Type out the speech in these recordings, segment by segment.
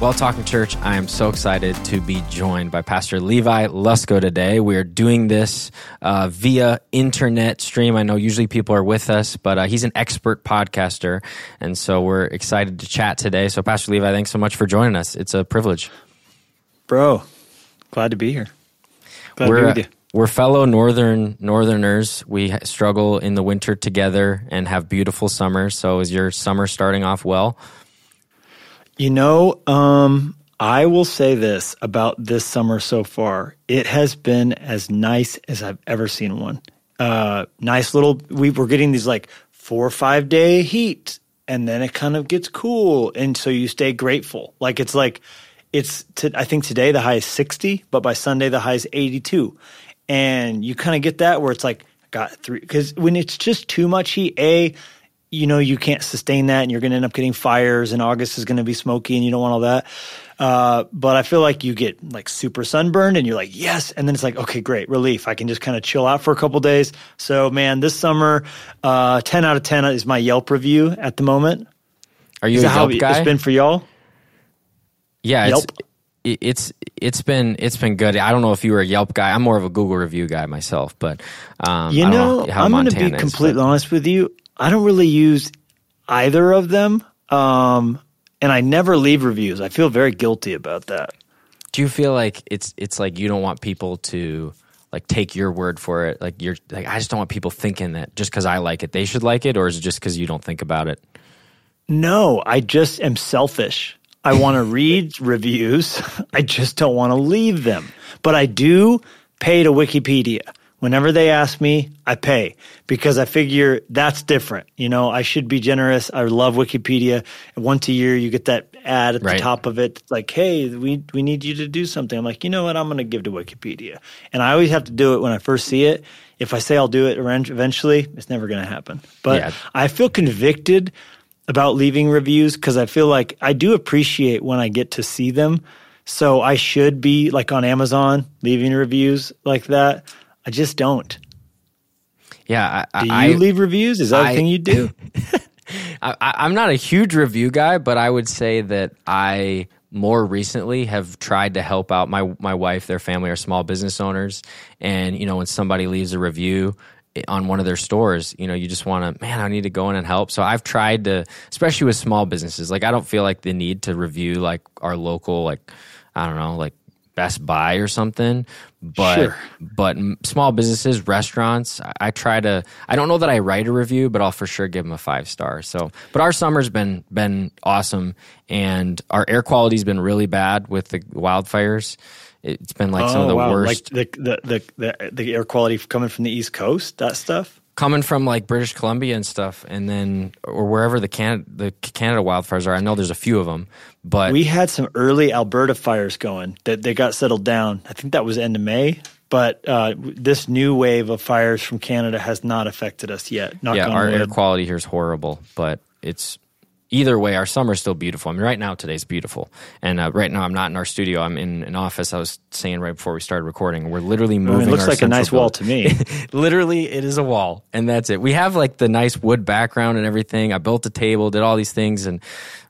Well, Talking Church, I am so excited to be joined by Pastor Levi Lusko today. We are doing this uh, via internet stream. I know usually people are with us, but uh, he's an expert podcaster. And so we're excited to chat today. So, Pastor Levi, thanks so much for joining us. It's a privilege. Bro, glad to be here. Glad we're, to be with you. We're fellow northern northerners. We struggle in the winter together and have beautiful summers. So, is your summer starting off well? You know, um, I will say this about this summer so far. It has been as nice as I've ever seen one. Uh, nice little, we were getting these like four or five day heat, and then it kind of gets cool. And so you stay grateful. Like it's like, it's, to, I think today the high is 60, but by Sunday the high is 82. And you kind of get that where it's like, got three, because when it's just too much heat, A, you know you can't sustain that and you're going to end up getting fires and august is going to be smoky and you don't want all that. Uh, but i feel like you get like super sunburned and you're like yes. And then it's like okay great relief. I can just kind of chill out for a couple days. So man this summer uh, 10 out of 10 is my yelp review at the moment. Are you is a yelp guy? it's been for y'all? Yeah yelp? it's, it's it's been it's been good. I don't know if you were a Yelp guy. I'm more of a Google review guy myself, but um, you know, know I'm going to be completely honest with you. I don't really use either of them. Um, and I never leave reviews. I feel very guilty about that. Do you feel like it's it's like you don't want people to like take your word for it? Like you're like I just don't want people thinking that just because I like it, they should like it, or is it just because you don't think about it? No, I just am selfish. I want to read reviews. I just don't want to leave them. But I do pay to Wikipedia. Whenever they ask me, I pay because I figure that's different. You know, I should be generous. I love Wikipedia. Once a year, you get that ad at right. the top of it, like, "Hey, we we need you to do something." I'm like, you know what? I'm going to give to Wikipedia, and I always have to do it when I first see it. If I say I'll do it eventually, it's never going to happen. But yeah. I feel convicted about leaving reviews because I feel like I do appreciate when I get to see them. So I should be like on Amazon leaving reviews like that I just don't. Yeah. I, do you I, leave reviews? Is that I, a thing you do? I, am not a huge review guy, but I would say that I more recently have tried to help out my my wife, their family are small business owners, and you know when somebody leaves a review eh, on one of their stores, you know, you just want to, man, I need to go in and help. So I've tried to, especially with small businesses, like I don't feel like the need to review like our local, like I don't know, like Best Buy or something. But sure. but small businesses, restaurants, I, I, try to. I don't know that I write a review, but I'll for sure give them a five star. So, but our summer's been been awesome, and our air quality's been really bad with the wildfires. It's been like oh, some of the oh, wow. worst. Like the, the the the the air quality coming from the East Coast, that stuff coming from like British Columbia and stuff, and then or wherever the Canada the Canada wildfires are. I know there's a few of them, but we had some early Alberta fires going that they got settled down. I think that was end of May. But uh, this new wave of fires from Canada has not affected us yet. Not yeah, our air quality here is horrible, but it's either way, our summer's still beautiful. I mean, right now today's beautiful, and uh, right now I'm not in our studio. I'm in an office. I was saying right before we started recording, we're literally moving. it looks like a nice wall to me. literally, it is a wall, and that's it. We have like the nice wood background and everything. I built a table, did all these things, and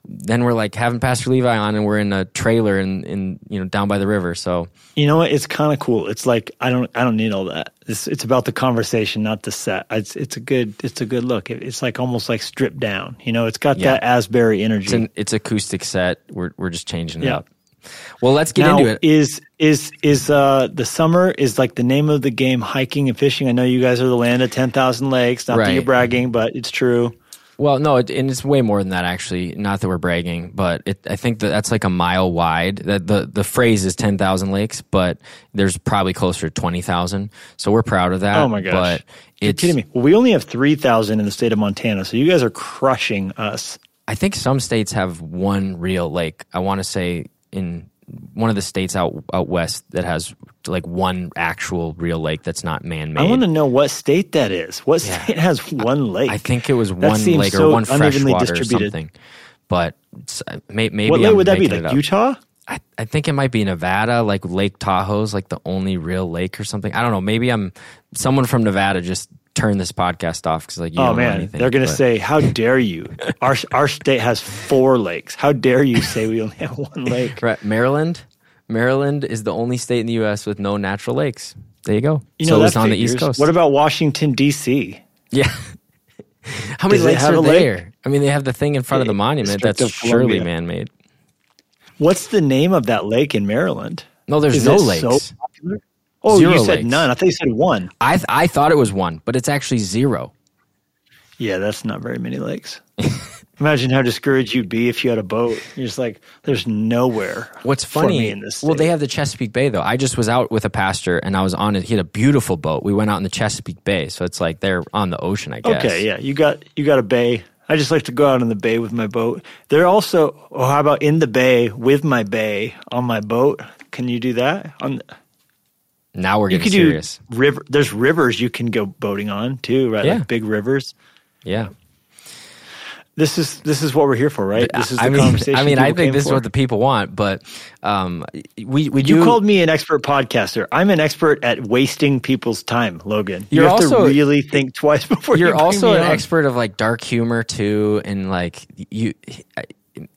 then we're like having Pastor Levi on, and we're in a trailer in, in you know down by the river. So you know what? It's kind of cool. It's like I don't I don't need all that. It's it's about the conversation, not the set. It's it's a good it's a good look. It's like almost like stripped down. You know, it's got yeah. that Asbury energy. It's an it's acoustic set. We're we're just changing it yeah. up. Well, let's get now, into it. Is is is uh the summer is like the name of the game hiking and fishing? I know you guys are the land of ten thousand lakes. Not right. that you're bragging, but it's true. Well, no, it, and it's way more than that actually. Not that we're bragging, but it, I think that that's like a mile wide. That the the phrase is ten thousand lakes, but there's probably closer to twenty thousand. So we're proud of that. Oh my gosh! But you're kidding me. Well, we only have three thousand in the state of Montana, so you guys are crushing us. I think some states have one real lake. I want to say in one of the states out out west that has like one actual real lake that's not man made. I want to know what state that is. What yeah. state has one lake? I think it was one lake so or one freshwater or something. But uh, maybe what lake I'm would that be? Like Utah? I, I think it might be Nevada, like Lake Tahoe's like the only real lake or something. I don't know. Maybe I'm someone from Nevada just turn this podcast off because like you oh man, anything. they're to but- say, "How dare you? Our our state has four lakes. How dare you say we only have one lake?" right, Maryland. Maryland is the only state in the U.S. with no natural lakes. There you go. You so know it's on the East. Coast. What about Washington D.C.? yeah. How many Does lakes have are a lake? there? I mean, they have the thing in front of the monument District that's surely man-made. What's the name of that lake in Maryland? No, there's Is no lakes. so? Oh, Zero you said lakes. none. I thought you said one. I th- I thought it was one, but it's actually zero. Yeah, that's not very many lakes. Imagine how discouraged you'd be if you had a boat. You're just like, there's nowhere. What's funny? in this well, they have the Chesapeake Bay though. I just was out with a pastor and I was on it. He had a beautiful boat. We went out in the Chesapeake Bay, so it's like they're on the ocean. I guess. Okay, yeah, you got you got a bay. I just like to go out in the bay with my boat. They're also. Oh, how about in the bay with my bay on my boat? Can you do that? On Now we're you getting could serious. do river. There's rivers you can go boating on too, right? Yeah. Like big rivers. Yeah. This is this is what we're here for, right? This is the I mean, conversation. I mean, I think this is what the people want, but um, we we You called me an expert podcaster. I'm an expert at wasting people's time, Logan. You have also- to really think twice before you You're bring also an on. expert of like dark humor too, and like you,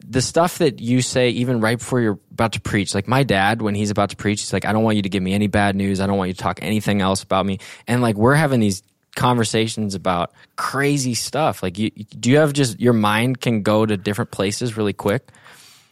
the stuff that you say even right before you're about to preach. Like my dad, when he's about to preach, he's like, "I don't want you to give me any bad news. I don't want you to talk anything else about me." And like we're having these conversations about crazy stuff. Like, you do you have just your mind can go to different places really quick?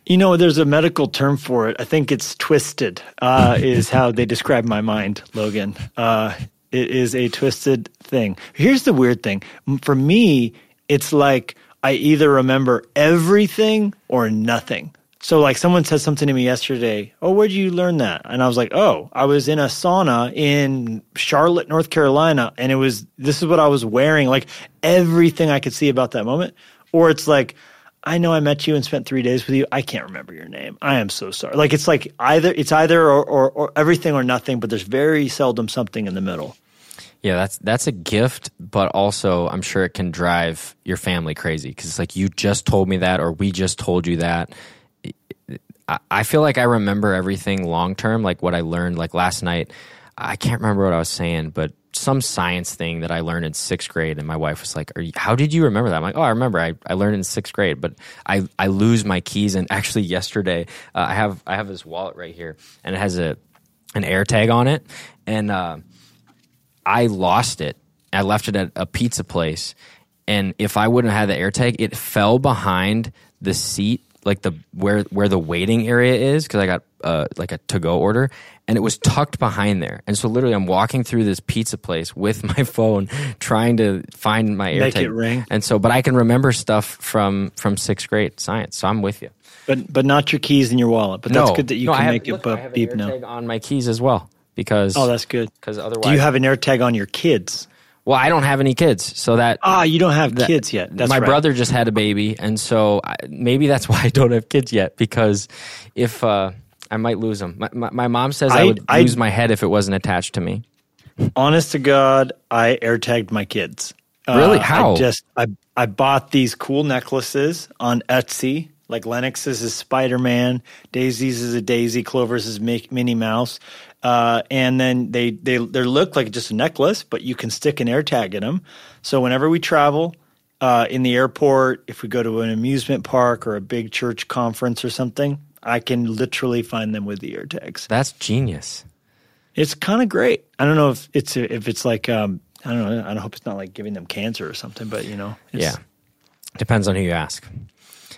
You know, there's a medical term for it. I think it's twisted, uh, is how they describe my mind, Logan. Uh, it is a twisted thing. Here's the weird thing for me, it's like I either remember everything or nothing. So, like, someone said something to me yesterday. Oh, where'd you learn that? And I was like, oh, I was in a sauna in Charlotte, North Carolina, and it was this is what I was wearing. Like, everything I could see about that moment. Or it's like, I know I met you and spent three days with you. I can't remember your name. I am so sorry. Like it's like either it's either or, or, or everything or nothing, but there's very seldom something in the middle. Yeah, that's that's a gift, but also I'm sure it can drive your family crazy because it's like you just told me that, or we just told you that. I- feel like I remember everything long term, like what I learned. Like last night, I can't remember what I was saying, but some science thing that I learned in sixth grade, and my wife was like, Are you, "How did you remember that?" I'm like, "Oh, I remember. I, I learned in sixth grade, but I I lose my keys." And actually, yesterday, uh, I have I have this wallet right here, and it has a an air tag on it, and. Uh, I lost it. I left it at a pizza place, and if I wouldn't have had the AirTag, it fell behind the seat, like the where where the waiting area is, because I got uh, like a to go order, and it was tucked behind there. And so literally, I'm walking through this pizza place with my phone, trying to find my Make AirTag. it ring. And so, but I can remember stuff from from sixth grade science, so I'm with you. But but not your keys in your wallet. But that's good that you No, can have- make it look, I bu- have an beep now. On my keys as well because Oh, that's good. because otherwise, Do you have an AirTag on your kids? well, I don't have any kids, so that Ah, you don't have kids yet. That's my right. brother just had a baby, and so I, maybe that's why I don't have kids yet. Because if uh, I might lose them, my, my, my mom says I, I- would I- lose my head if it wasn't attached to me. Honest to God, I AirTagged my kids. Really? Uh, How? I just I I bought these cool necklaces on Etsy. Like Lennox's is Spider Man, Daisy's is a Daisy, Clover's is Mi- Minnie Mouse, uh, and then they they they look like just a necklace, but you can stick an AirTag in them. So whenever we travel uh, in the airport, if we go to an amusement park or a big church conference or something, I can literally find them with the AirTags. That's genius. It's kind of great. I don't know if it's if it's like um, I don't know. I hope it's not like giving them cancer or something, but you know, it's, Yeah, depends on who you ask.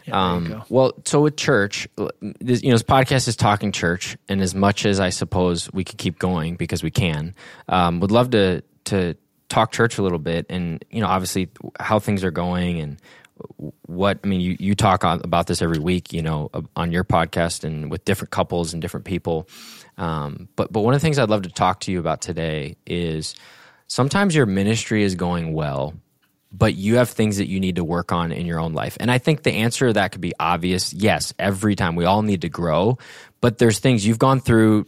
Yeah, Um, well, so with church, this, you know, this podcast is talking church, and as much as I suppose we could keep going because we can, um, would love to to talk church a little bit, and you know, obviously how things are going and what I mean. You you talk on, about this every week, you know, on your podcast and with different couples and different people. Um, but but one of the things I'd love to talk to you about today is sometimes your ministry is going well but you have things that you need to work on in your own life. And I think the answer to that could be obvious. Yes, every time we all need to grow, but there's things you've gone through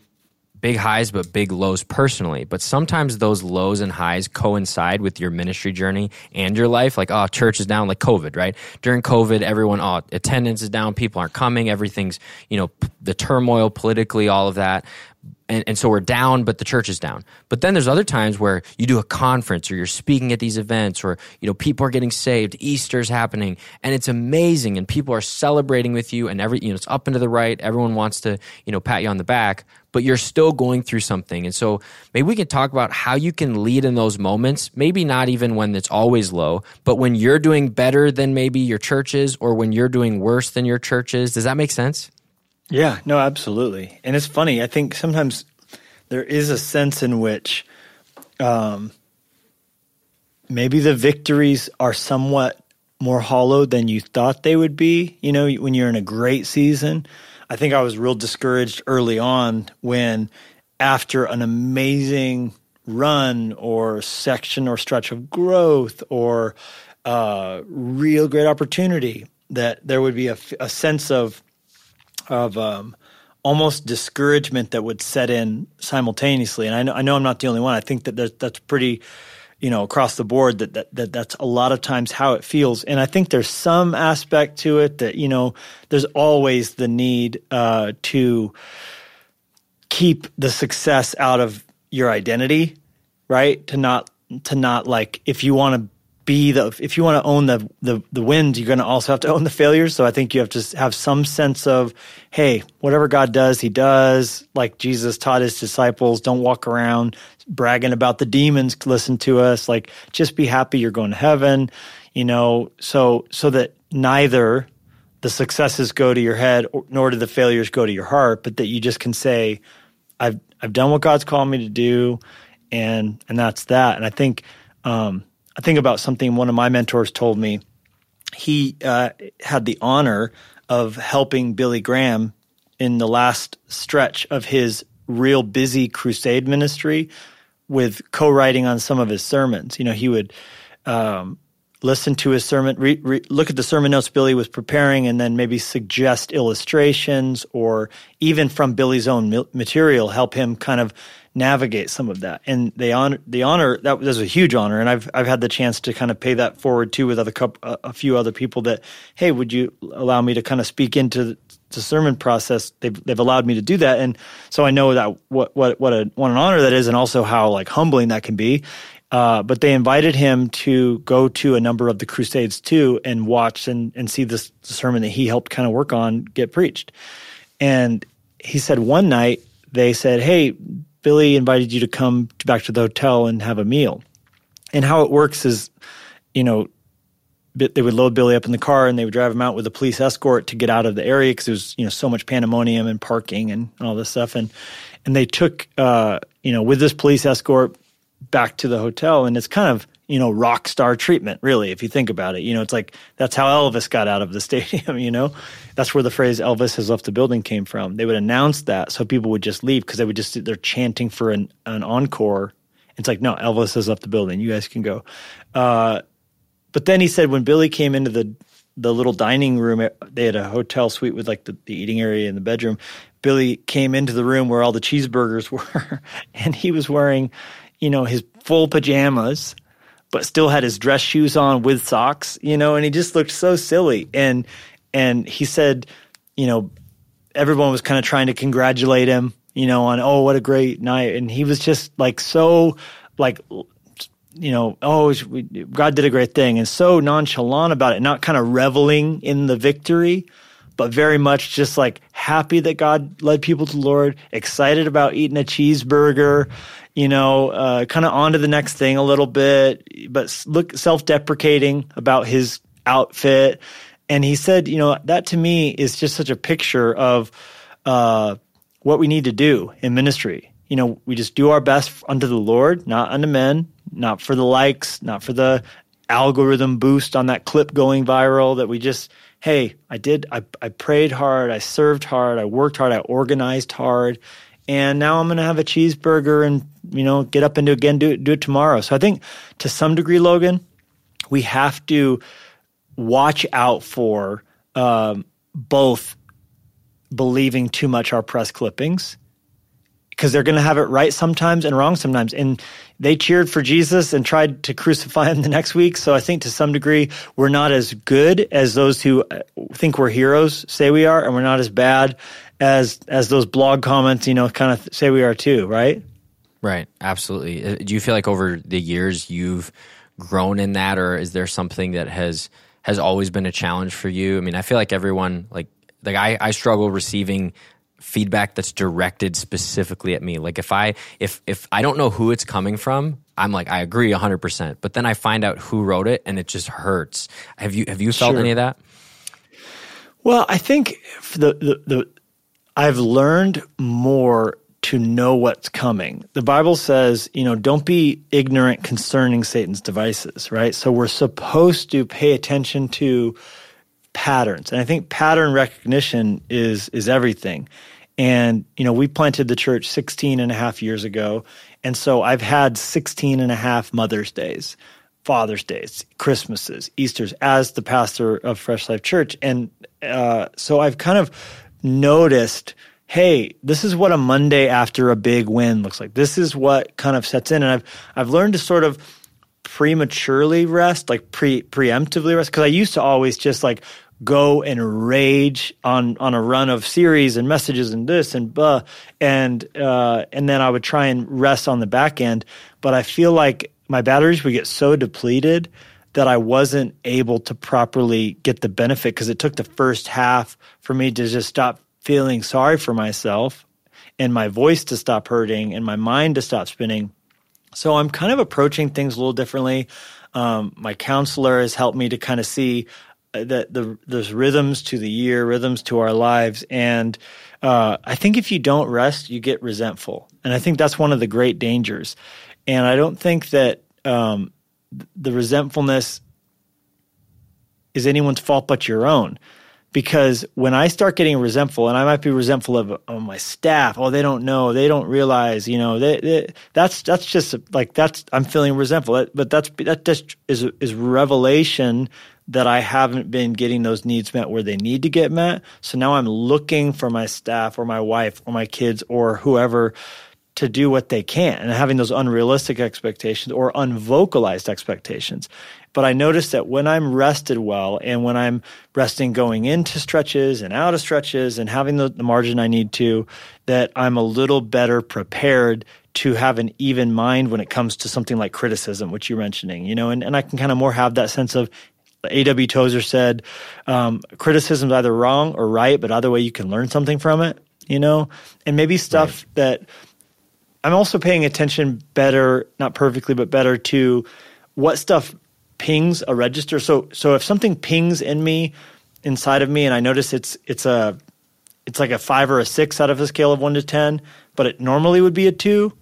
big highs, but big lows personally. But sometimes those lows and highs coincide with your ministry journey and your life. Like, oh, church is down, like COVID, right? During COVID, everyone, oh, attendance is down, people aren't coming, everything's, you know, the turmoil politically, all of that and, and so we're down, but the church is down. But then there's other times where you do a conference or you're speaking at these events or, you know, people are getting saved, Easter's happening, and it's amazing and people are celebrating with you and every, you know, it's up and to the right. Everyone wants to, you know, pat you on the back, but you're still going through something. And so maybe we can talk about how you can lead in those moments, maybe not even when it's always low, but when you're doing better than maybe your church is or when you're doing worse than your church is. Does that make sense? Yeah, no, absolutely. And it's funny. I think sometimes there is a sense in which um, maybe the victories are somewhat more hollow than you thought they would be. You know, when you're in a great season. I think I was real discouraged early on when, after an amazing run or section or stretch of growth or uh, real great opportunity, that there would be a, a sense of of um, almost discouragement that would set in simultaneously. And I know, I know I'm not the only one. I think that that's pretty, you know, across the board that, that, that that's a lot of times how it feels. And I think there's some aspect to it that, you know, there's always the need uh, to keep the success out of your identity, right? To not, to not like, if you want to be the if you want to own the the the wins, you're going to also have to own the failures. So I think you have to have some sense of, hey, whatever God does, He does. Like Jesus taught His disciples, don't walk around bragging about the demons. Listen to us. Like just be happy you're going to heaven. You know, so so that neither the successes go to your head nor do the failures go to your heart, but that you just can say, I've I've done what God's called me to do, and and that's that. And I think. Um, I think about something one of my mentors told me. He uh, had the honor of helping Billy Graham in the last stretch of his real busy crusade ministry with co-writing on some of his sermons. You know, he would um, listen to his sermon, re, re, look at the sermon notes Billy was preparing, and then maybe suggest illustrations or even from Billy's own material, help him kind of navigate some of that. And they honor the honor that was a huge honor, and I've I've had the chance to kind of pay that forward too with other couple, a few other people that hey, would you allow me to kind of speak into sermon process? They've they've allowed me to do that, and so I know that what what what a what an honor that is, and also how like humbling that can be. Uh, but they invited him to go to a number of the crusades too and watch and, and see this sermon that he helped kind of work on get preached. And he said one night they said, Hey, Billy invited you to come back to the hotel and have a meal. And how it works is, you know, they would load Billy up in the car and they would drive him out with a police escort to get out of the area because there was, you know, so much pandemonium and parking and all this stuff. And and they took, uh, you know, with this police escort back to the hotel. And it's kind of you know, rock star treatment, really, if you think about it. You know, it's like that's how Elvis got out of the stadium, you know? That's where the phrase Elvis has left the building came from. They would announce that so people would just leave because they would just, they're chanting for an, an encore. It's like, no, Elvis has left the building. You guys can go. Uh, but then he said when Billy came into the, the little dining room, eh, they had a hotel suite with like the, the eating area and the bedroom. Billy came into the room where all the cheeseburgers were, and he was wearing, you know, his full pajamas but still had his dress shoes on with socks, you know, and he just looked so silly. And and he said, you know, everyone was kind of trying to congratulate him, you know, on oh what a great night, and he was just like so like you know, oh, God did a great thing, and so nonchalant about it, not kind of reveling in the victory, but very much just like happy that God led people to the Lord, excited about eating a cheeseburger, you know, uh, kind of on to the next thing a little bit, but look self deprecating about his outfit. And he said, you know, that to me is just such a picture of uh, what we need to do in ministry. You know, we just do our best unto the Lord, not unto men, not for the likes, not for the algorithm boost on that clip going viral that we just hey i did I, I prayed hard i served hard i worked hard i organized hard and now I'm going to have a cheeseburger and you know get up and do again, do it, do it tomorrow. So I think to some degree, Logan, we have to watch out for um, both believing too much our press clippings because they're going to have it right sometimes and wrong sometimes. And they cheered for Jesus and tried to crucify him the next week. So I think to some degree, we're not as good as those who uh, think we're heroes say we are, and we're not as bad as as those blog comments, you know, kind of say we are too, right? Right, absolutely. Uh, do you feel like over the years you've grown in that, or is there something that has has always been a challenge for you? I mean, I feel like everyone like like I, I struggle receiving feedback that's directed specifically at me. Like if I if if I don't know who it's coming from, I'm like I agree 100%. But then I find out who wrote it and it just hurts. Have you have you felt sure. any of that? Well, I think the, the the I've learned more to know what's coming. The Bible says, you know, don't be ignorant concerning Satan's devices, right? So we're supposed to pay attention to patterns. And I think pattern recognition is is everything. And, you know, we planted the church 16 and a half years ago. And so I've had 16 and a half Mother's Days, Father's Days, Christmases, Easters as the pastor of Fresh Life Church. And uh, so I've kind of noticed hey, this is what a Monday after a big win looks like. This is what kind of sets in. And I've I've learned to sort of prematurely rest, like pre preemptively rest. Cause I used to always just like go and rage on on a run of series and messages and this and blah and uh, and then I would try and rest on the back end. But I feel like my batteries would get so depleted that I wasn't able to properly get the benefit because it took the first half for me to just stop feeling sorry for myself and my voice to stop hurting and my mind to stop spinning. So I'm kind of approaching things a little differently. Um, my counselor has helped me to kind of see that the there's rhythms to the year, rhythms to our lives, and uh, I think if you don't rest, you get resentful, and I think that's one of the great dangers. And I don't think that um, the resentfulness is anyone's fault but your own. Because when I start getting resentful, and I might be resentful of, my staff, oh, they don't know, they don't realize, you know, they, they, that's that's just like that's I'm feeling resentful. But that's that just is is revelation that I haven't been getting those needs met where they need to get met. So now I'm looking for my staff or my wife or my kids or whoever to do what they can and having those unrealistic expectations or unvocalized expectations. But I notice that when I'm rested well and when I'm resting going into stretches and out of stretches and having the, the margin I need to, that I'm a little better prepared to have an even mind when it comes to something like criticism, which you're mentioning, you know, and, and I can kind of more have that sense of, A.W. Tozer said, um, criticism is either wrong or right, but either way you can learn something from it, you know? And maybe stuff right. that I'm also paying attention better, not perfectly, but better to what stuff pings a register. So, so if something pings in me, inside of me, and I notice it's, it's a, it's like a five or a six out of a scale of one to 10, but it normally would be a two,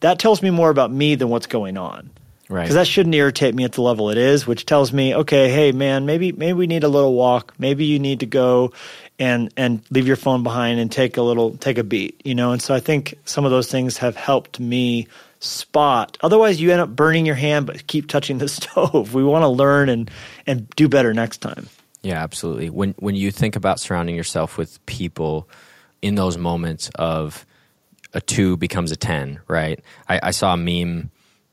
that tells me more about me than what's going on. Right. Because that shouldn't irritate me at the level it is, which tells me, okay, hey man, maybe maybe we need a little walk. Maybe you need to go and and leave your phone behind and take a little take a beat, you know. And so I think some of those things have helped me spot. Otherwise, you end up burning your hand, but keep touching the stove. We want to learn and and do better next time. Yeah, absolutely. When when you think about surrounding yourself with people in those moments of a two becomes a ten, right? I, I saw a meme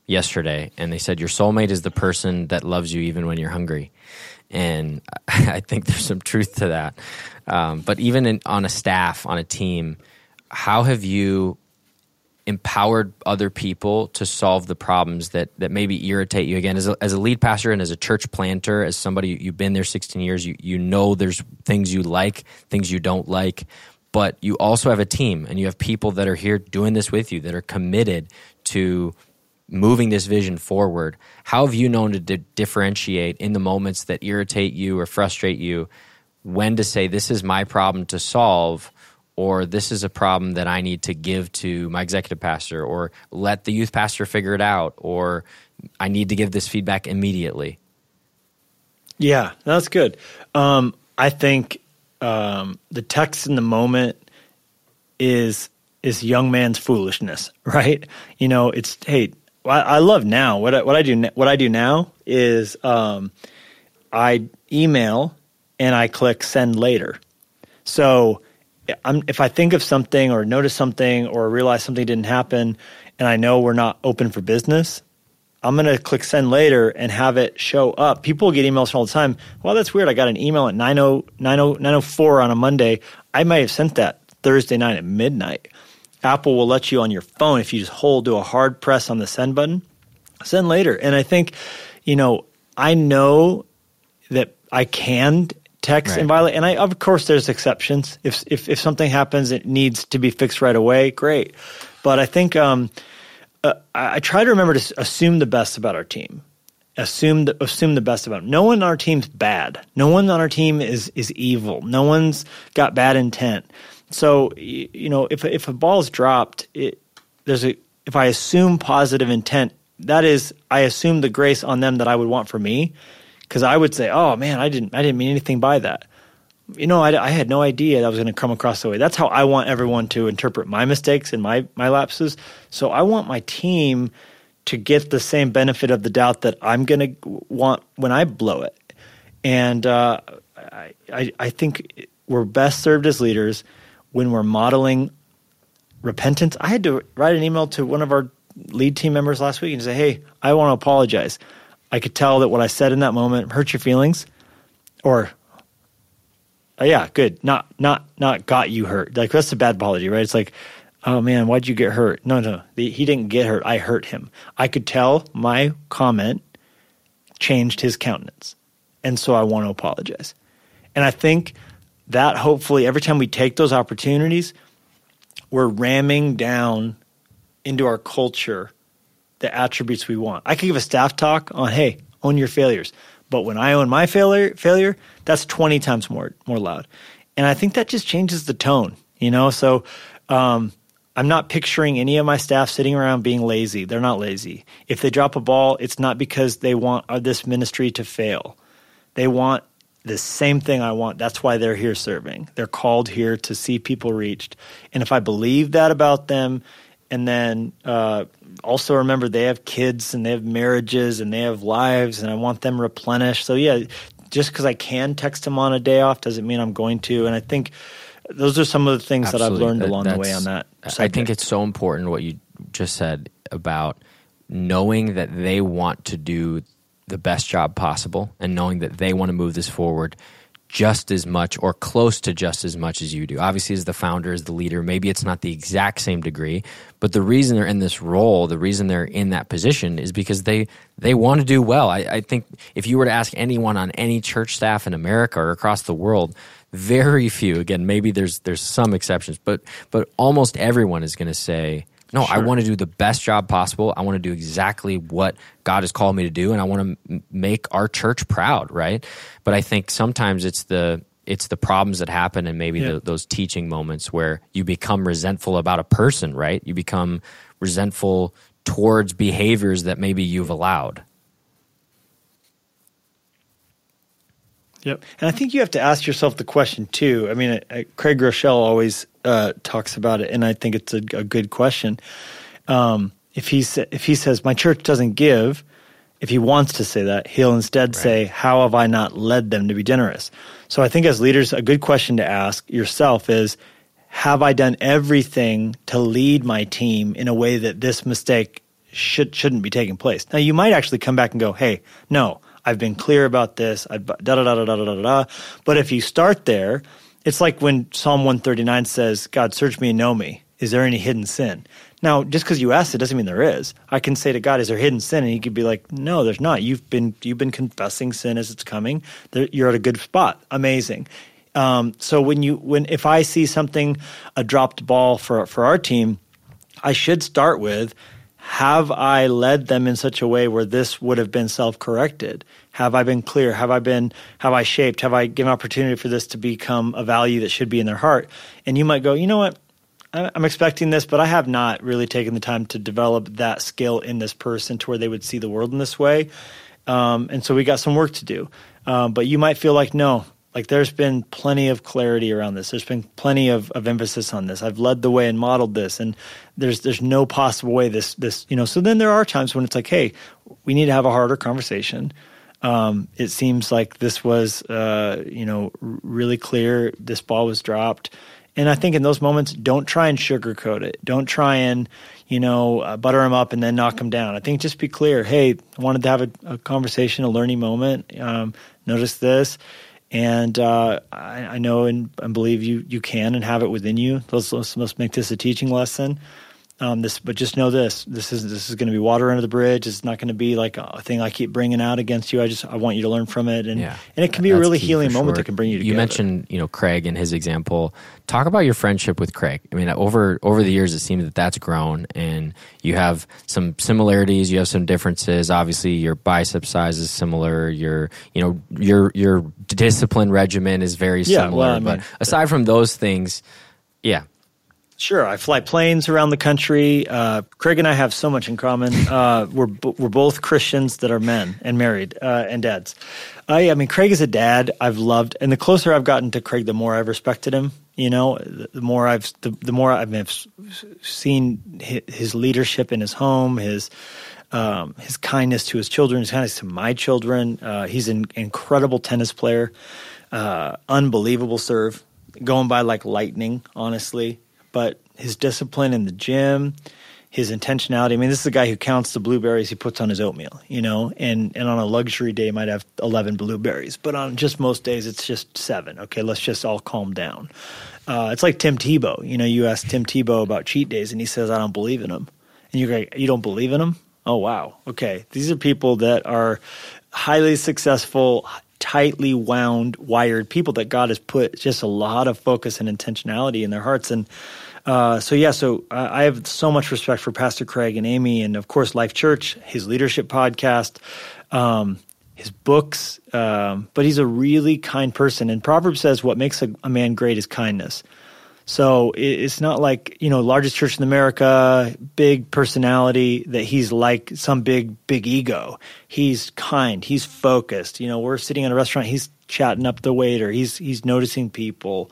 yesterday, and they said your soulmate is the person that loves you even when you're hungry, and I think there's some truth to that. Um, but even in, on a staff, on a team, how have you empowered other people to solve the problems that that maybe irritate you again as a, as a lead pastor and as a church planter as somebody you've been there 16 years you you know there's things you like things you don't like but you also have a team and you have people that are here doing this with you that are committed to moving this vision forward, how have you known to di- differentiate in the moments that irritate you or frustrate you when to say, this is my problem to solve? Or this is a problem that I need to give to my executive pastor, or let the youth pastor figure it out, or I need to give this feedback immediately. Yeah, that's good. Um, I think um, the text in the moment is is young man's foolishness, right? You know, it's hey, I, love now what I, what I do what I do now is um, I email and I click send later. So I'm, if I think of something or notice something or realize something didn't happen and I know we're not open for business, I'm going to click send later and have it show up. People get emails all the time. Well, that's weird. I got an email at 90, 90, 904 on a Monday. I might have sent that Thursday night at midnight. Apple will let you on your phone if you just hold, do a hard press on the send button, send later. And I think, you know, I know that I can text right. and violate. And I, of course, there's exceptions. If, if, if something happens, it needs to be fixed right away. Great. But I think, um, uh, I try to remember to assume the best about our team. Assume the, assume the best about them. No one on our team's bad. No one on our team is is evil. No one's got bad intent. So you know, if if a ball is dropped, it, there's a if I assume positive intent, that is I assume the grace on them that I would want for me, because I would say, oh man, I didn't I didn't mean anything by that you know, I, I, had no idea that was going to come across that way. That's how I want everyone to interpret my mistakes and my my lapses. So I want my team to get the same benefit of the doubt that I'm going to want when I blow it. And uh, I, I, I think we're best served as leaders when we're modeling repentance. I had to write an email to one of our lead team members last week and say, "Hey, I want to apologize. I could tell that what I said in that moment hurt your feelings." Or oh, yeah, good. Not not not got you hurt. Like that's a bad apology, right? It's like, oh man, why'd you get hurt? No, no, he didn't get hurt. I hurt him. I could tell my comment changed his countenance, and so I want to apologize. And I think that hopefully every time we take those opportunities, we're ramming down into our culture the attributes we want. I could give a staff talk on, hey, own your failures. But when I own my failure, failure, that's 20 times more more loud. And I think that just changes the tone, you know? So um, I'm not picturing any of my staff sitting around being lazy. They're not lazy. If they drop a ball, it's not because they want uh, this ministry to fail. They want the same thing I want. That's why they're here serving. They're called here to see people reached. And if I believe that about them, and then uh, also remember they have kids and they have marriages and they have lives, and I want them replenished. So yeah, just because I can text them on a day off doesn't mean I'm going to. And I think those are some of the things Absolutely. that I've learned along the way on that. Subject. I think it's so important what you just said about knowing that they want to do the best job possible and knowing that they want to move this forward just as much or close to just as much as you do. Obviously, as the founder, as the leader, maybe it's not the exact same degree, but the reason they're in this role, the reason they're in that position is because they they want to do well. I, I think if you were to ask anyone on any church staff in America or across the world, very few, again, maybe there's there's some exceptions, but but almost everyone is going to say, no, sure. I want to do the best job possible. I want to do exactly what God has called me to do, and I want to m- make our church proud, right? But I think sometimes it's the it's the problems that happen and maybe yeah. the, those teaching moments where you become resentful about a person, right? You become resentful towards behaviors that maybe you've allowed. Yep. And I think you have to ask yourself the question too. I mean, uh, Craig Groeschel always uh, talks about it, and I think it's a, a good question. Um, if he sa- if he says my church doesn't give, if he wants to say that, he'll instead right. say, "How have I not led them to be generous?" So I think as leaders, a good question to ask yourself is, "Have I done everything to lead my team in a way that this mistake should shouldn't be taking place?" Now you might actually come back and go, "Hey, no." I've been clear about this. Da da da da da da da. But if you start there, it's like when Psalm 139 says, "God, search me and know me. Is there any hidden sin?" Now, just because you asked it doesn't mean there is. I can say to God, "Is there hidden sin?" and He could be like, "No, there's not. You've been you've been confessing sin as it's coming. You're at a good spot. Amazing." Um, so when you when if I see something a dropped ball for for our team, I should start with have I led them in such a way where this would have been self corrected? Have I been clear? Have I been, have I shaped? Have I given opportunity for this to become a value that should be in their heart? And you might go, you know what? I'm expecting this, but I have not really taken the time to develop that skill in this person to where they would see the world in this way. Um, and so we got some work to do. Um, but you might feel like, no, like there's been plenty of clarity around this. There's been plenty of, of emphasis on this. I've led the way and modeled this, and there's there's no possible way this this you know. So then there are times when it's like, hey, we need to have a harder conversation. Um, it seems like this was uh, you know really clear. This ball was dropped, And I think in those moments, don't try and sugarcoat it. Don't try and, you know, uh, butter them up and then knock them down. I think just be clear. Hey, I wanted to have a, a conversation, a learning moment. Um, notice this. And uh, I, I, know and, and, believe you you can and have it within you. Let's, let's, let's make this a teaching lesson. Um, this, but just know this: this is this is going to be water under the bridge. It's not going to be like a thing I keep bringing out against you. I just I want you to learn from it, and yeah, and it can be a really healing moment that can bring you together. You mentioned you know Craig and his example. Talk about your friendship with Craig. I mean, over over the years, it seems that that's grown, and you have some similarities. You have some differences. Obviously, your bicep size is similar. Your you know your your discipline regimen is very similar. Yeah, well, I mean, but aside from those things, yeah, Sure, I fly planes around the country. Uh, Craig and I have so much in common. Uh, we're we're both Christians that are men and married uh, and dads. I, I mean, Craig is a dad I've loved, and the closer I've gotten to Craig, the more I've respected him. You know, the more I've the, the more I've seen his leadership in his home, his um, his kindness to his children, his kindness to my children. Uh, he's an incredible tennis player, uh, unbelievable serve, going by like lightning. Honestly, but his discipline in the gym, his intentionality. I mean, this is a guy who counts the blueberries he puts on his oatmeal, you know, and, and on a luxury day might have 11 blueberries, but on just most days it's just seven. Okay, let's just all calm down. Uh, it's like Tim Tebow. You know, you ask Tim Tebow about cheat days and he says, I don't believe in them. And you're like, you don't believe in them? Oh, wow. Okay. These are people that are highly successful, tightly wound, wired people that God has put just a lot of focus and intentionality in their hearts. And uh, so, yeah, so I have so much respect for Pastor Craig and Amy, and of course, Life Church, his leadership podcast, um, his books. Um, but he's a really kind person. And Proverbs says, What makes a, a man great is kindness. So it's not like, you know, largest church in America, big personality that he's like some big, big ego. He's kind. He's focused. You know, we're sitting in a restaurant. He's chatting up the waiter. He's, he's noticing people.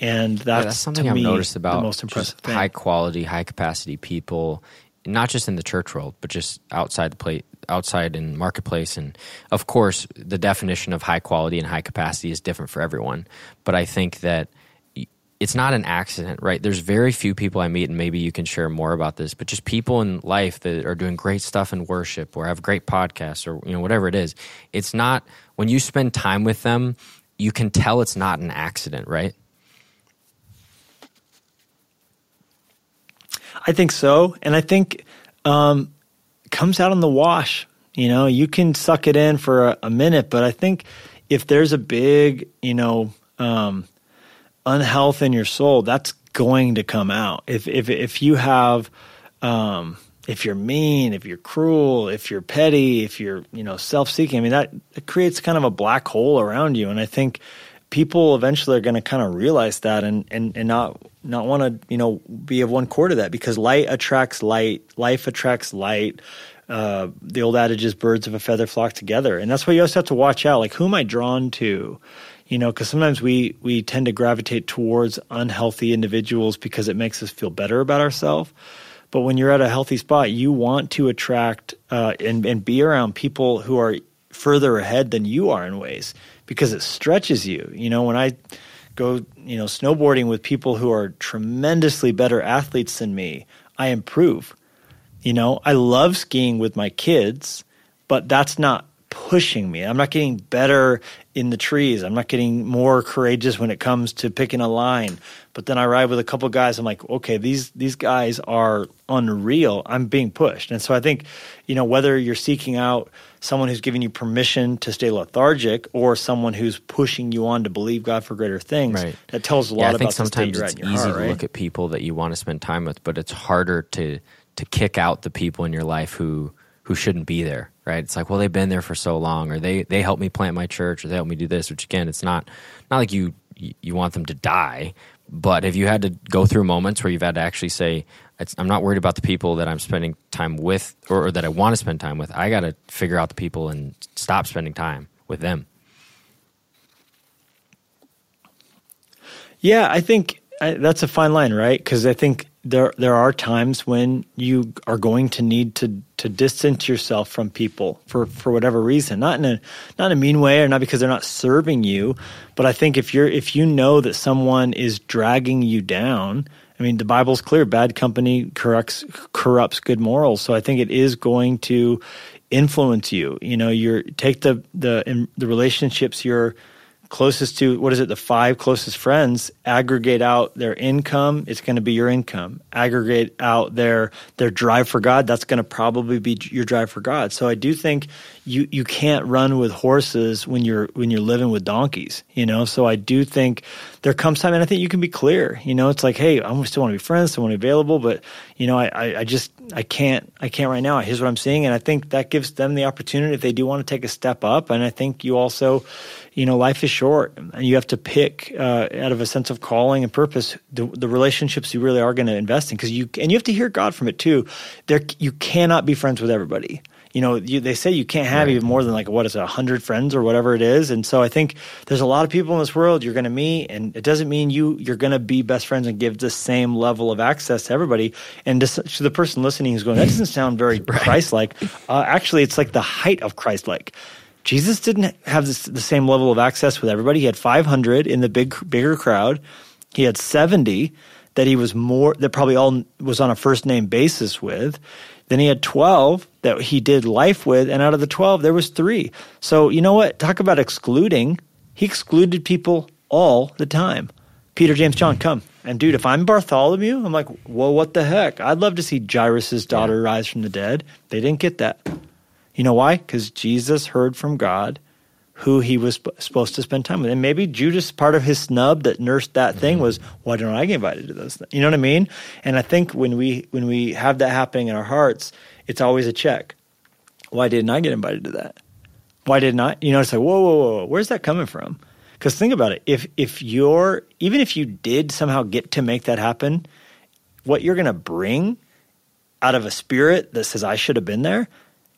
And that's, yeah, that's something I've noticed about the most impressive thing. high quality, high capacity people, not just in the church world, but just outside the plate, outside in marketplace. And of course, the definition of high quality and high capacity is different for everyone. But I think that – it's not an accident, right? There's very few people I meet, and maybe you can share more about this, but just people in life that are doing great stuff in worship or have great podcasts or you know whatever it is. It's not when you spend time with them, you can tell it's not an accident, right? I think so, and I think um, comes out in the wash. You know, you can suck it in for a, a minute, but I think if there's a big, you know. Um, unhealth in your soul, that's going to come out. If if if you have um, if you're mean, if you're cruel, if you're petty, if you're you know self-seeking, I mean that it creates kind of a black hole around you. And I think people eventually are going to kind of realize that and and and not not want to you know be of one core to that because light attracts light, life attracts light. Uh, the old adage is birds of a feather flock together, and that's why you also have to watch out. Like, who am I drawn to? you know because sometimes we we tend to gravitate towards unhealthy individuals because it makes us feel better about ourselves but when you're at a healthy spot you want to attract uh, and, and be around people who are further ahead than you are in ways because it stretches you you know when i go you know snowboarding with people who are tremendously better athletes than me i improve you know i love skiing with my kids but that's not pushing me. I'm not getting better in the trees. I'm not getting more courageous when it comes to picking a line. But then I ride with a couple guys. I'm like, okay, these these guys are unreal. I'm being pushed, and so I think, you know, whether you're seeking out someone who's giving you permission to stay lethargic or someone who's pushing you on to believe God for greater things, right. that tells a lot yeah, I think about sometimes it's easy heart, to right? look at people that you want to spend time with, but it's harder to to kick out the people in your life who who shouldn't be there, right? It's like, well, they've been there for so long, or they they helped me plant my church, or they helped me do this. Which again, it's not not like you you want them to die, but if you had to go through moments where you've had to actually say, I'm not worried about the people that I'm spending time with, or, or that I want to spend time with. I got to figure out the people and stop spending time with them. Yeah, I think I, that's a fine line, right? Because I think there there are times when you are going to need to to distance yourself from people for, for whatever reason. Not in a not in a mean way or not because they're not serving you, but I think if you're if you know that someone is dragging you down, I mean the Bible's clear, bad company corrupts corrupts good morals. So I think it is going to influence you. You know, you're take the the the relationships you're closest to what is it the five closest friends aggregate out their income it's going to be your income. Aggregate out their their drive for god that's going to probably be your drive for god. So i do think you you can't run with horses when you're when you're living with donkeys you know? So i do think there comes time and i think you can be clear you know? It's like hey i still want to be friends still want to be available but you know I, I just i can't i can't right now. Here's what i'm seeing and i think that gives them the opportunity if they do want to take a step up and i think you also you know, life is short, and you have to pick uh, out of a sense of calling and purpose the, the relationships you really are going to invest in. Because you and you have to hear God from it too. There, you cannot be friends with everybody. You know, you, they say you can't have right. even more than like what is it, a hundred friends or whatever it is. And so I think there's a lot of people in this world you're going to meet, and it doesn't mean you you're going to be best friends and give the same level of access to everybody. And to, to the person listening who's going, that doesn't sound very right. Christ-like. Uh, actually, it's like the height of Christ-like Jesus didn't have this, the same level of access with everybody. He had 500 in the big, bigger crowd. He had 70 that he was more, that probably all was on a first name basis with. Then he had 12 that he did life with. And out of the 12, there was three. So, you know what? Talk about excluding. He excluded people all the time. Peter, James, John, come. And dude, if I'm Bartholomew, I'm like, well, what the heck? I'd love to see Jairus' daughter yeah. rise from the dead. They didn't get that. You know why? Because Jesus heard from God who he was sp- supposed to spend time with. And maybe Judas, part of his snub that nursed that thing mm-hmm. was, why don't I get invited to those things? You know what I mean? And I think when we when we have that happening in our hearts, it's always a check. Why didn't I get invited to that? Why didn't I? You know, it's like, whoa, whoa, whoa, where's that coming from? Because think about it. If if you're even if you did somehow get to make that happen, what you're gonna bring out of a spirit that says I should have been there,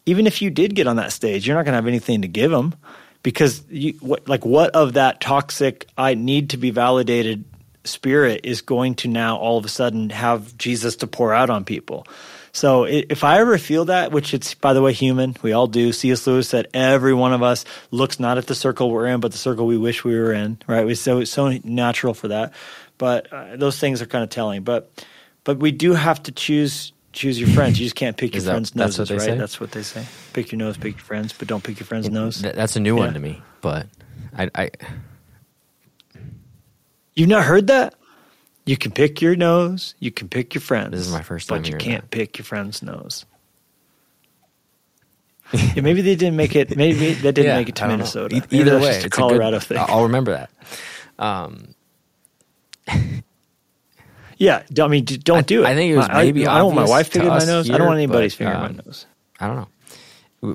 even if you did get on that stage, you're not going to have anything to give them because you, what, like what of that toxic I need to be validated spirit is going to now all of a sudden have Jesus to pour out on people. So if I ever feel that, which it's by the way human, we all do. C.S. Lewis said every one of us looks not at the circle we're in, but the circle we wish we were in. Right? It's so it's so natural for that. But uh, those things are kind of telling. But but we do have to choose choose your friends. You just can't pick your that, friends' noses, that's right? Say? That's what they say. Pick your nose, pick your friends, but don't pick your friend's nose. That's a new yeah. one to me, but I, I. You've not heard that? You can pick your nose, you can pick your friends. This is my first time But you can't that. pick your friend's nose. yeah, maybe they didn't make it. Maybe that didn't yeah, make it to Minnesota. E- either way, it's a Colorado a good, thing. I'll remember that. Um, yeah, I mean, don't I, do it. I think it was maybe. I, I don't want my wife picking my nose. Here, I don't want anybody's but, um, my nose. I don't know.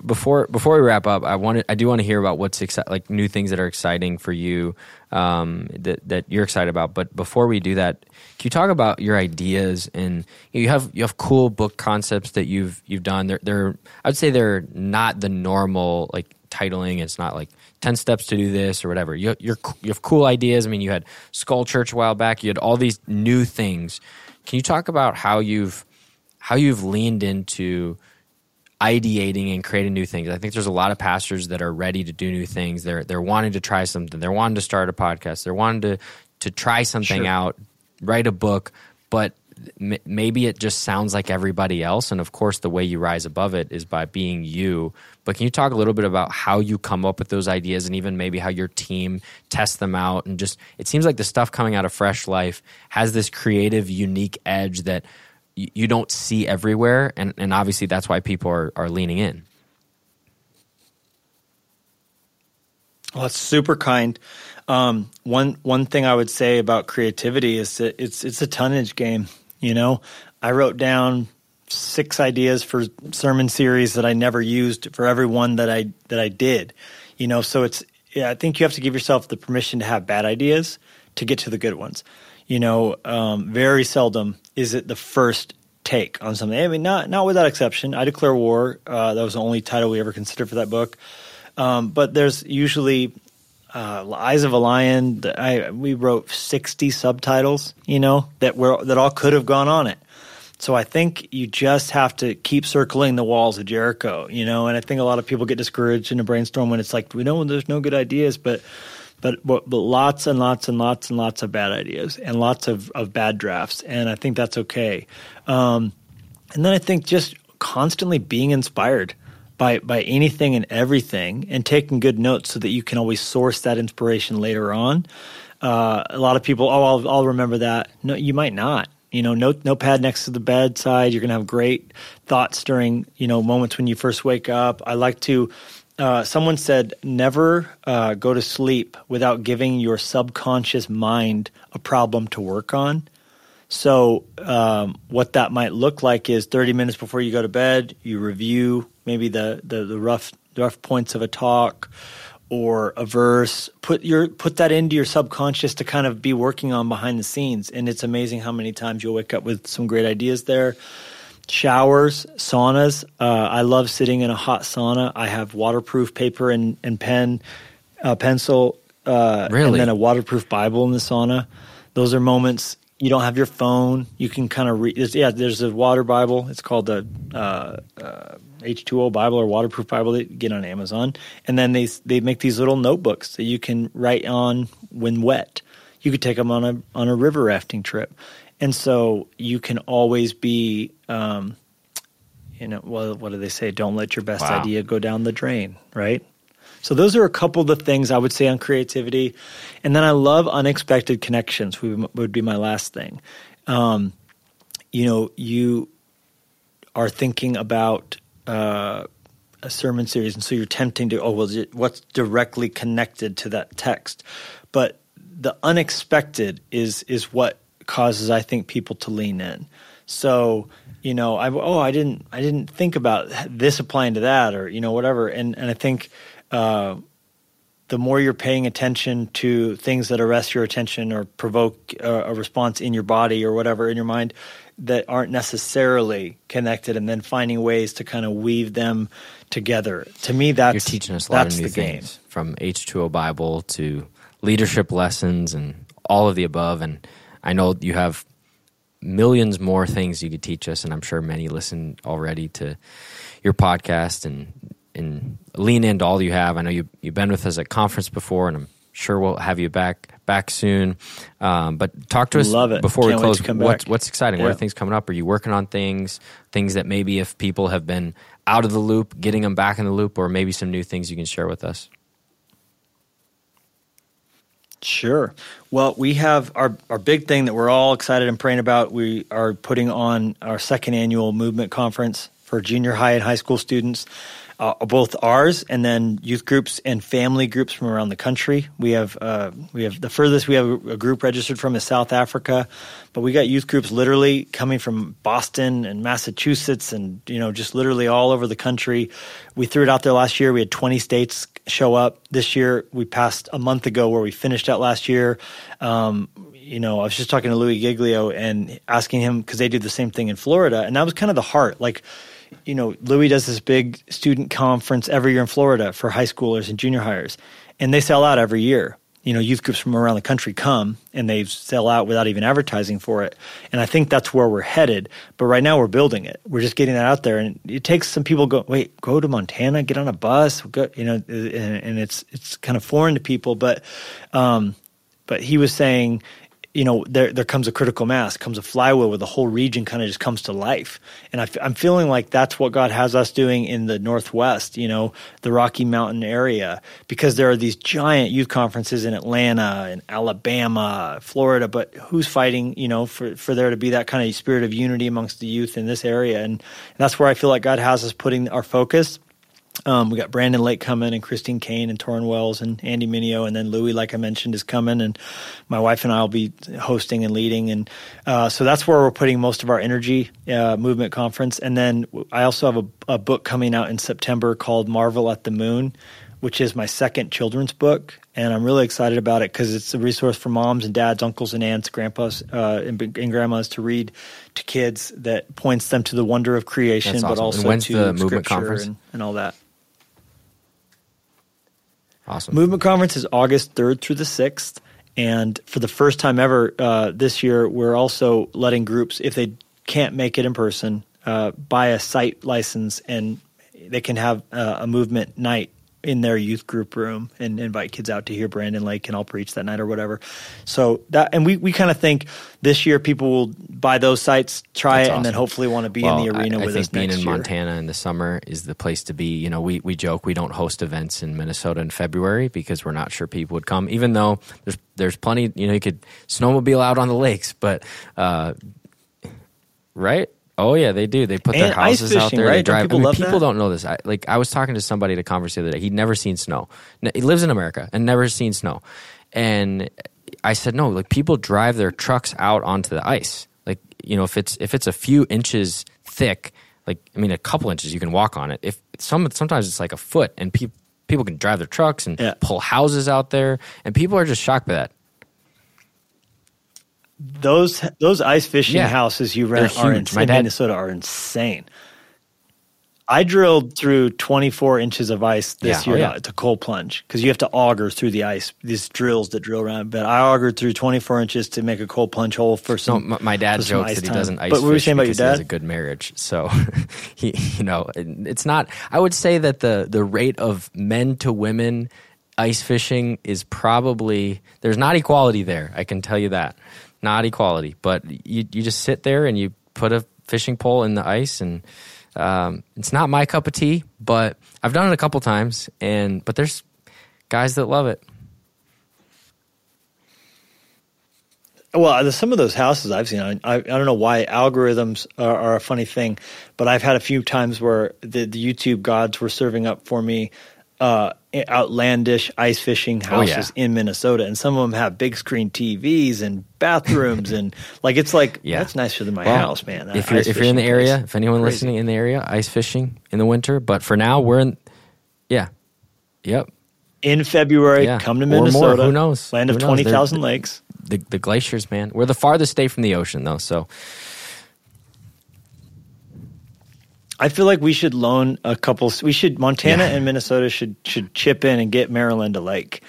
Before before we wrap up, I wanted I do want to hear about what's exci- like new things that are exciting for you um, that that you're excited about. But before we do that, can you talk about your ideas and you have you have cool book concepts that you've you've done. They're they're I would say they're not the normal like titling. It's not like 10 steps to do this or whatever. You, you have cool ideas. I mean, you had Skull Church a while back. You had all these new things. Can you talk about how you've how you've leaned into ideating and creating new things? I think there's a lot of pastors that are ready to do new things. They're they're wanting to try something. They're wanting to start a podcast. They're wanting to to try something sure. out, write a book, but maybe it just sounds like everybody else. And of course, the way you rise above it is by being you. But can you talk a little bit about how you come up with those ideas and even maybe how your team tests them out? And just, it seems like the stuff coming out of Fresh Life has this creative, unique edge that you don't see everywhere. And, and obviously, that's why people are, are leaning in. Well, that's super kind. Um, one one thing I would say about creativity is that it's it's a tonnage game. You know, I wrote down six ideas for sermon series that I never used for every one that I that I did. You know, so it's yeah, I think you have to give yourself the permission to have bad ideas to get to the good ones. You know, um, very seldom is it the first take on something. I mean, not not without exception. I declare war. Uh, that was the only title we ever considered for that book. Um, but there's usually uh, Eyes of a Lion. I we wrote sixty subtitles, you know, that were that all could have gone on it. So I think you just have to keep circling the walls of Jericho, you know. And I think a lot of people get discouraged in a brainstorm when it's like we know there's no good ideas, but but, but, but lots and lots and lots and lots of bad ideas and lots of, of bad drafts. And I think that's okay. Um, and then I think just constantly being inspired by by anything and everything and taking good notes so that you can always source that inspiration later on. Uh, a lot of people, oh, I'll, I'll remember that. No, you might not. You know, note, notepad next to the bedside. You're going to have great thoughts during, you know, moments when you first wake up. I like to uh, someone said, never uh, go to sleep without giving your subconscious mind a problem to work on. So, um, what that might look like is 30 minutes before you go to bed, you review maybe the, the, the rough, rough points of a talk or a verse. Put your put that into your subconscious to kind of be working on behind the scenes. And it's amazing how many times you'll wake up with some great ideas there showers, saunas. Uh, I love sitting in a hot sauna. I have waterproof paper and, and pen, uh, pencil, uh, really? and then a waterproof Bible in the sauna. Those are moments you don't have your phone. You can kind of read. Yeah, there's a water Bible. It's called the H2O uh, Bible or waterproof Bible that you get on Amazon. And then they they make these little notebooks that you can write on when wet. You could take them on a on a river rafting trip and so you can always be um, you know well, what do they say don't let your best wow. idea go down the drain right so those are a couple of the things i would say on creativity and then i love unexpected connections would be my last thing um, you know you are thinking about uh, a sermon series and so you're tempting to oh well what's directly connected to that text but the unexpected is is what causes I think people to lean in. So you know, I oh I didn't I didn't think about this applying to that or you know whatever, and and I think. Uh, the more you're paying attention to things that arrest your attention or provoke a, a response in your body or whatever in your mind that aren't necessarily connected, and then finding ways to kind of weave them together. To me, that's you're teaching us a lot of new things game. from H2O Bible to leadership lessons and all of the above, and I know you have millions more things you could teach us, and I'm sure many listen already to your podcast and and lean into all you have. I know you you've been with us at conference before, and I'm sure we'll have you back back soon. Um, but talk to us before Can't we close. What's, what's exciting? Yeah. What are things coming up? Are you working on things? Things that maybe if people have been out of the loop, getting them back in the loop, or maybe some new things you can share with us. Sure. Well, we have our, our big thing that we're all excited and praying about. We are putting on our second annual movement conference for junior high and high school students uh, both ours and then youth groups and family groups from around the country. We have uh, we have the furthest we have a group registered from is South Africa, but we got youth groups literally coming from Boston and Massachusetts and you know just literally all over the country. We threw it out there last year. We had 20 states show up. This year we passed a month ago where we finished out last year. Um, you know, I was just talking to Louie Giglio and asking him because they do the same thing in Florida, and that was kind of the heart, like you know, Louie does this big student conference every year in Florida for high schoolers and junior hires, and they sell out every year. You know, youth groups from around the country come and they sell out without even advertising for it. And I think that's where we're headed. But right now we're building it. We're just getting that out there, and it takes some people go, wait, go to Montana, get on a bus, go, you know, and, and it's it's kind of foreign to people. But um, but he was saying you know, there there comes a critical mass, comes a flywheel where the whole region kind of just comes to life. And I f- I'm feeling like that's what God has us doing in the Northwest, you know, the Rocky Mountain area, because there are these giant youth conferences in Atlanta and Alabama, Florida. But who's fighting, you know, for, for there to be that kind of spirit of unity amongst the youth in this area? And, and that's where I feel like God has us putting our focus um, we got Brandon Lake coming and Christine Caine and Torrin Wells and Andy Mineo and then Louie, like I mentioned, is coming and my wife and I will be hosting and leading and uh, so that's where we're putting most of our energy. Uh, movement conference and then I also have a, a book coming out in September called Marvel at the Moon, which is my second children's book, and I'm really excited about it because it's a resource for moms and dads, uncles and aunts, grandpas uh, and, and, grandmas to read to kids that points them to the wonder of creation, awesome. but also to the movement conference and, and all that. Awesome. Movement Conference is August 3rd through the 6th. And for the first time ever uh, this year, we're also letting groups, if they can't make it in person, uh, buy a site license and they can have uh, a movement night in their youth group room and invite kids out to hear Brandon Lake and I'll preach that night or whatever. So that and we, we kind of think this year people will buy those sites, try That's it, and then hopefully want to be Well, in the arena I, I with think us being in year. Montana in the summer is the place to be. You know, we, we joke we don't host events in Minnesota in February because we're not sure people would come, even though there's there's plenty. You know, you could snowmobile out on the lakes, but uh, right. Oh yeah, they do. They put their And ice houses out fishing, there. They right? Don't drive. people I mean, people don't know this. I, like I was talking to somebody at a conference the other day. He'd never seen snow. He lives in America and never seen snow. And I said, no. Like people drive their trucks out onto the ice. Like you know, if it's if it's a few inches thick, like I mean, a couple inches, you can walk on it. If some sometimes it's like a foot, and people people can drive their trucks and Yeah. pull houses out there, and people are just shocked by that. Those those ice fishing Yeah. houses you rent are in, huge. My in dad- Minnesota are insane. I drilled through 24 inches of ice this Yeah, oh, year yeah. to, cold plunge because you have to auger through the ice. These drills that drill around, but I augered through 24 inches to make a cold plunge hole for some. my, my dad jokes that he time. doesn't ice But what fish saying about your because he has a good marriage. So he, you know, it's not. I would say that the the rate of men to women ice fishing is probably there's not equality there. I can tell you that, not equality. But you you just sit there and you put a fishing pole in the ice and. Um, it's not my cup of tea, but I've done it a couple times, and but there's guys that love it. Well, some of those houses I've seen, I, I, don't know why algorithms are, are a funny thing, but I've had a few times where the, the YouTube gods were serving up for me uh, outlandish ice fishing Oh, yeah. houses in Minnesota, and some of them have big screen TVs and bathrooms, and like it's like Yeah. that's nicer than my Well, house, man. If you're if you're in the area, if anyone crazy. listening in the area, ice fishing in the winter. But for now, we're in. Yeah. Yep. in February, Yeah. come to Or more. Minnesota, Who knows? land Who of knows? twenty lakes. The the glaciers, man. We're the farthest state from the ocean, though. So I feel like we should loan a couple. We should Montana Yeah. and Minnesota should should chip in and get Maryland a lake.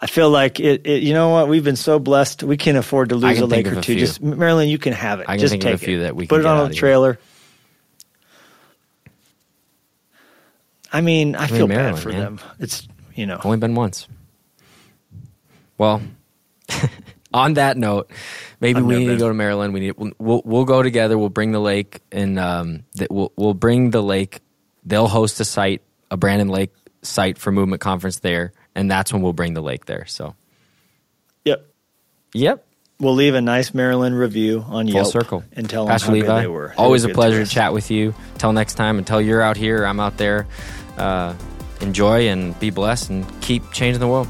I feel like it, it. You know what? We've been so blessed. We can afford to lose a lake or two. few. Just Maryland, you can have it. I can Just think of take a few it. that we put it on a trailer. I mean, I, mean, feel Maryland, bad for man. them. It's you know. only been once. Well, on that note, maybe we need to go to Maryland. We need we'll we'll, go together. We'll bring the lake and um that we'll we'll bring the lake. They'll host a site, a Brandon Lake site for movement conference there, and that's when we'll bring the lake there. So, Yep. yep. We'll leave a nice Maryland review on Full Yelp circle. and tell Pastor them how Levi, good they were. They always were a good to pleasure to chat with you. Till next time, until you're out here, I'm out there. Uh, enjoy and be blessed and keep changing the world.